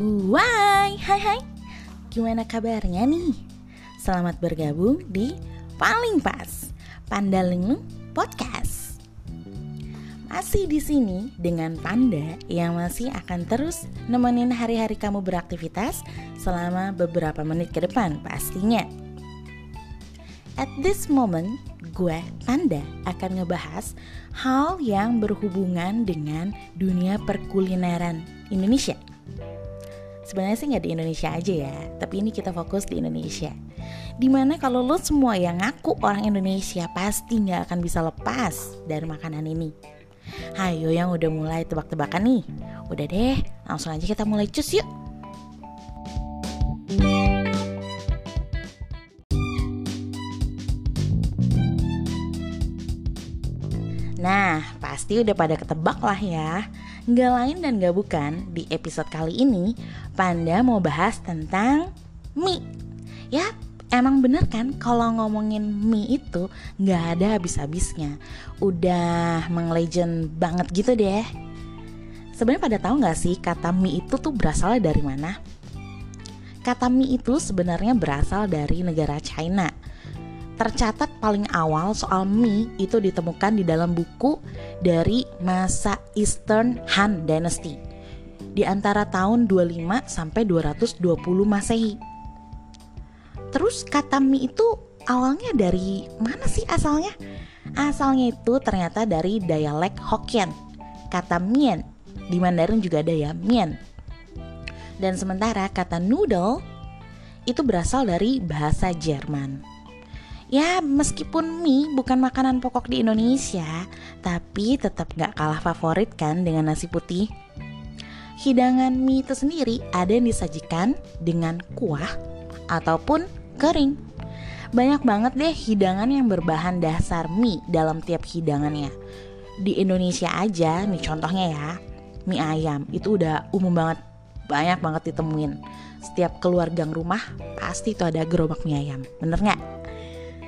Huay, hai hai Gimana kabarnya nih? Selamat bergabung di Paling Pas Pandaling Podcast Masih di sini dengan Panda yang masih akan terus nemenin hari-hari kamu beraktivitas selama beberapa menit ke depan pastinya. At this moment, gue Panda akan ngebahas hal yang berhubungan dengan dunia perkulineran Indonesia sebenarnya sih nggak di Indonesia aja ya tapi ini kita fokus di Indonesia. Di mana kalau lo semua yang ngaku orang Indonesia pasti nggak akan bisa lepas dari makanan ini. Hayo yang udah mulai tebak-tebakan nih. Udah deh langsung aja kita mulai cus yuk. Nah, pasti udah pada ketebak lah ya. Gak lain dan gak bukan, di episode kali ini Panda mau bahas tentang mie. Ya, emang bener kan kalau ngomongin mie itu gak ada habis-habisnya. Udah menglegend banget gitu deh. Sebenarnya pada tahu gak sih kata mie itu tuh berasalnya dari mana? Kata mie itu sebenarnya berasal dari negara China. Tercatat paling awal soal mie itu ditemukan di dalam buku dari masa Eastern Han Dynasty di antara tahun 25 sampai 220 Masehi. Terus kata mie itu awalnya dari mana sih asalnya? Asalnya itu ternyata dari dialek Hokkien, kata mien. Di Mandarin juga ada ya, mien. Dan sementara kata noodle itu berasal dari bahasa Jerman. Ya meskipun mie bukan makanan pokok di Indonesia Tapi tetap gak kalah favorit kan dengan nasi putih Hidangan mie itu sendiri ada yang disajikan dengan kuah ataupun kering Banyak banget deh hidangan yang berbahan dasar mie dalam tiap hidangannya Di Indonesia aja nih contohnya ya Mie ayam itu udah umum banget Banyak banget ditemuin Setiap keluar gang rumah pasti itu ada gerobak mie ayam Bener gak?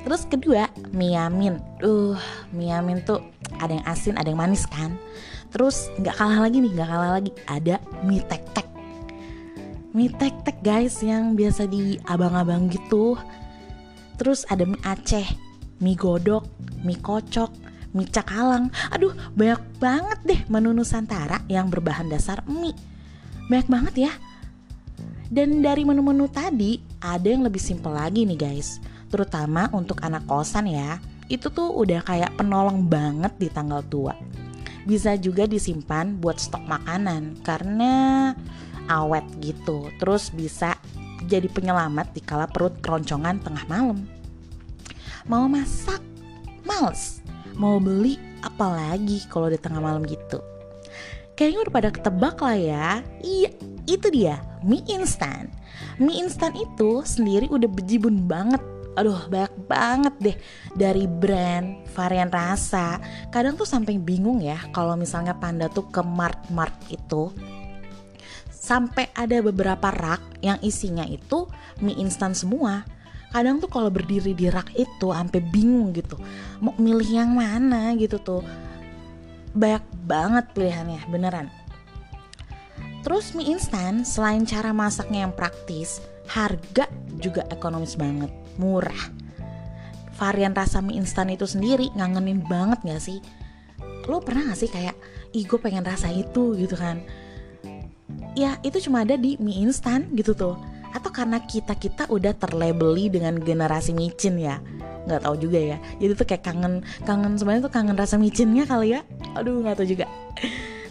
Terus kedua, miamin. Uh, miamin tuh ada yang asin, ada yang manis kan. Terus nggak kalah lagi nih, nggak kalah lagi ada mie tek tek. Mie tek tek guys yang biasa di abang-abang gitu. Terus ada mie Aceh, mie godok, mie kocok, mie cakalang. Aduh, banyak banget deh menu Nusantara yang berbahan dasar mie. Banyak banget ya. Dan dari menu-menu tadi ada yang lebih simpel lagi nih guys terutama untuk anak kosan ya, itu tuh udah kayak penolong banget di tanggal tua. Bisa juga disimpan buat stok makanan karena awet gitu. Terus bisa jadi penyelamat di kala perut keroncongan tengah malam. Mau masak, males. Mau beli, apalagi kalau di tengah malam gitu. Kayaknya udah pada ketebak lah ya. Iya, itu dia, mie instan. Mie instan itu sendiri udah bejibun banget aduh banyak banget deh dari brand, varian rasa. Kadang tuh sampai bingung ya kalau misalnya Panda tuh ke mart-mart itu sampai ada beberapa rak yang isinya itu mie instan semua. Kadang tuh kalau berdiri di rak itu sampai bingung gitu. Mau milih yang mana gitu tuh. Banyak banget pilihannya, beneran. Terus mie instan selain cara masaknya yang praktis, harga juga ekonomis banget murah. Varian rasa mie instan itu sendiri ngangenin banget gak sih? Lo pernah gak sih kayak ih gue pengen rasa itu gitu kan? Ya itu cuma ada di mie instan gitu tuh. Atau karena kita kita udah terlabeli dengan generasi micin ya? Nggak tahu juga ya. Jadi tuh kayak kangen kangen sebenarnya tuh kangen rasa micinnya kali ya? Aduh nggak tahu juga.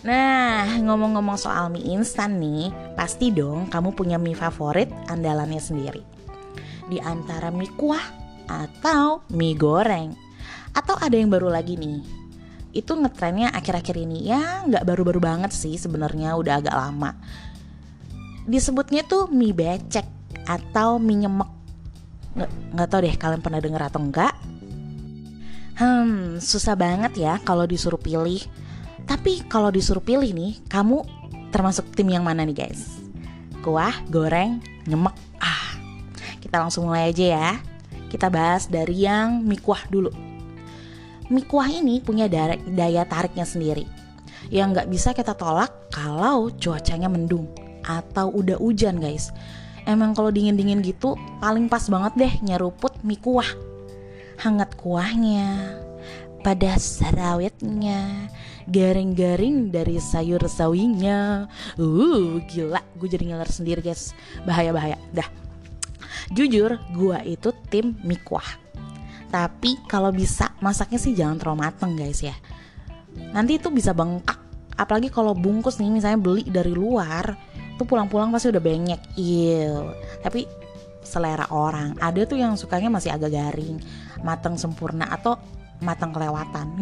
Nah ngomong-ngomong soal mie instan nih pasti dong kamu punya mie favorit andalannya sendiri di antara mie kuah atau mie goreng. Atau ada yang baru lagi nih. Itu ngetrennya akhir-akhir ini ya nggak baru-baru banget sih sebenarnya udah agak lama. Disebutnya tuh mie becek atau mie nyemek. Nggak, tau deh kalian pernah denger atau enggak. Hmm, susah banget ya kalau disuruh pilih. Tapi kalau disuruh pilih nih, kamu termasuk tim yang mana nih guys? Kuah, goreng, nyemek, kita langsung mulai aja ya. Kita bahas dari yang mie kuah dulu. Mie kuah ini punya daya tariknya sendiri. Yang nggak bisa kita tolak kalau cuacanya mendung atau udah hujan guys. Emang kalau dingin-dingin gitu paling pas banget deh nyeruput mie kuah Hangat kuahnya, pedas rawitnya, garing-garing dari sayur sawinya. Uh gila gue jadi ngeler sendiri guys. Bahaya-bahaya. Dah Jujur gue itu tim mie kuah Tapi kalau bisa masaknya sih jangan terlalu mateng guys ya. Nanti itu bisa bengkak. Apalagi kalau bungkus nih misalnya beli dari luar Tuh pulang-pulang pasti udah banyak Il Tapi selera orang. Ada tuh yang sukanya masih agak garing Mateng sempurna atau matang kelewatan.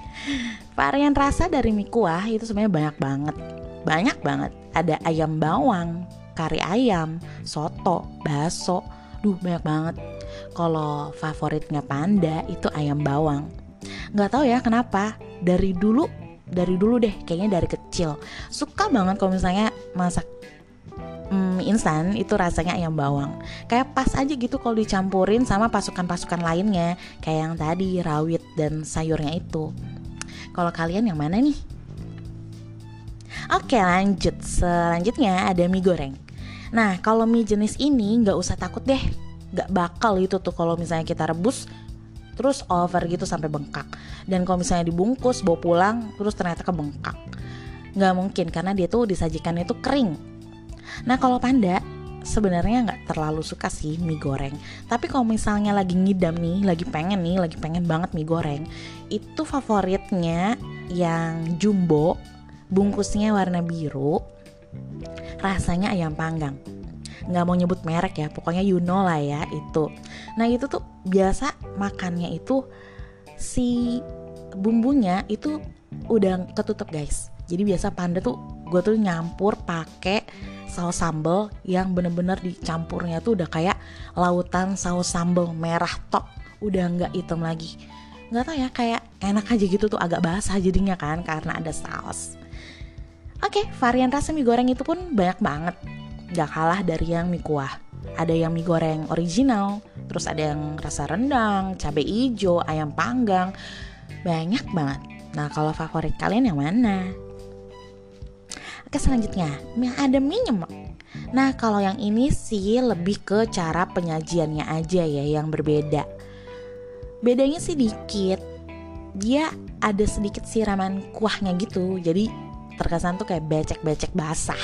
Varian rasa dari mie kuah itu sebenarnya banyak banget. Banyak banget. Ada ayam bawang, kari ayam, soto, bakso. Duh banyak banget. Kalau favoritnya panda itu ayam bawang. Gak tahu ya kenapa Dari dulu dari dulu deh kayaknya dari kecil. Suka banget kalau misalnya masak mie instan itu rasanya ayam bawang. Kayak pas aja gitu kalau dicampurin sama pasukan-pasukan lainnya. Kayak yang tadi rawit dan sayurnya itu. Kalau kalian yang mana nih Oke lanjut. Selanjutnya ada mie goreng. Nah kalau mie jenis ini nggak usah takut deh. Gak bakal itu tuh kalau misalnya kita rebus Terus over gitu sampai bengkak. Dan kalau misalnya dibungkus bawa pulang Terus ternyata kebengkak. Nggak mungkin karena dia tuh disajikan itu kering. Nah kalau panda sebenarnya nggak terlalu suka sih mie goreng. Tapi kalau misalnya lagi ngidam nih lagi pengen nih lagi pengen banget mie goreng itu favoritnya yang jumbo bungkusnya warna biru rasanya ayam panggang. Nggak mau nyebut merek ya pokoknya you know lah ya itu. Nah itu tuh biasa makannya itu si bumbunya itu udah ketutup guys. Jadi biasa panda tuh gue tuh nyampur pakai saus sambal yang bener-bener dicampurnya tuh udah kayak lautan saus sambal merah top udah nggak hitam lagi. Nggak tau ya kayak enak aja gitu tuh agak basah jadinya kan karena ada saus oke varian rasa mie goreng itu pun banyak banget. Gak kalah dari yang mie kuah. Ada yang mie goreng original terus ada yang rasa rendang cabai hijau ayam panggang. Banyak banget. Nah kalau favorit kalian yang mana? Oke selanjutnya, ada mie nyemek. Nah kalau yang ini sih lebih ke cara penyajiannya aja ya yang berbeda. Bedanya sih dikit, dia ada sedikit siraman kuahnya gitu, jadi terkesan tuh kayak becek-becek basah.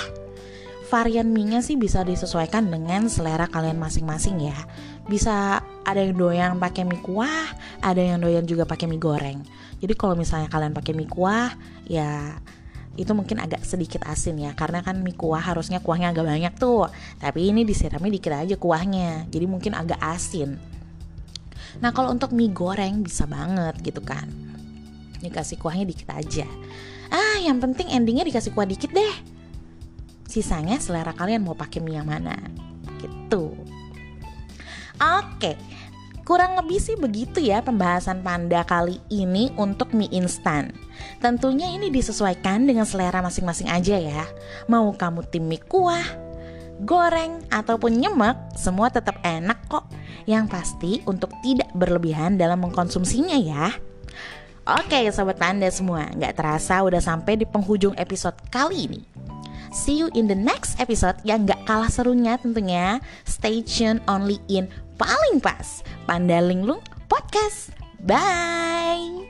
Varian mie-nya sih bisa disesuaikan dengan selera kalian masing-masing ya. Bisa ada yang doyan pakai mie kuah, ada yang doyan juga pakai mie goreng. Jadi kalau misalnya kalian pakai mie kuah, ya itu mungkin agak sedikit asin ya karena kan mie kuah harusnya kuahnya agak banyak tuh tapi ini disiramnya dikit aja kuahnya jadi mungkin agak asin nah kalau untuk mie goreng bisa banget gitu kan dikasih kuahnya dikit aja ah yang penting endingnya dikasih kuah dikit deh sisanya selera kalian mau pakai mie yang mana gitu oke Kurang lebih sih begitu ya pembahasan Panda kali ini untuk mie instan. Tentunya ini disesuaikan dengan selera masing-masing aja ya. Mau kamu tim mie kuah, goreng, ataupun nyemek, semua tetap enak kok. Yang pasti untuk tidak berlebihan dalam mengkonsumsinya ya. Oke sobat panda semua, nggak terasa udah sampai di penghujung episode kali ini. See you in the next episode yang nggak kalah serunya tentunya. Stay tune only in paling pas Panda Linglung Podcast. Bye.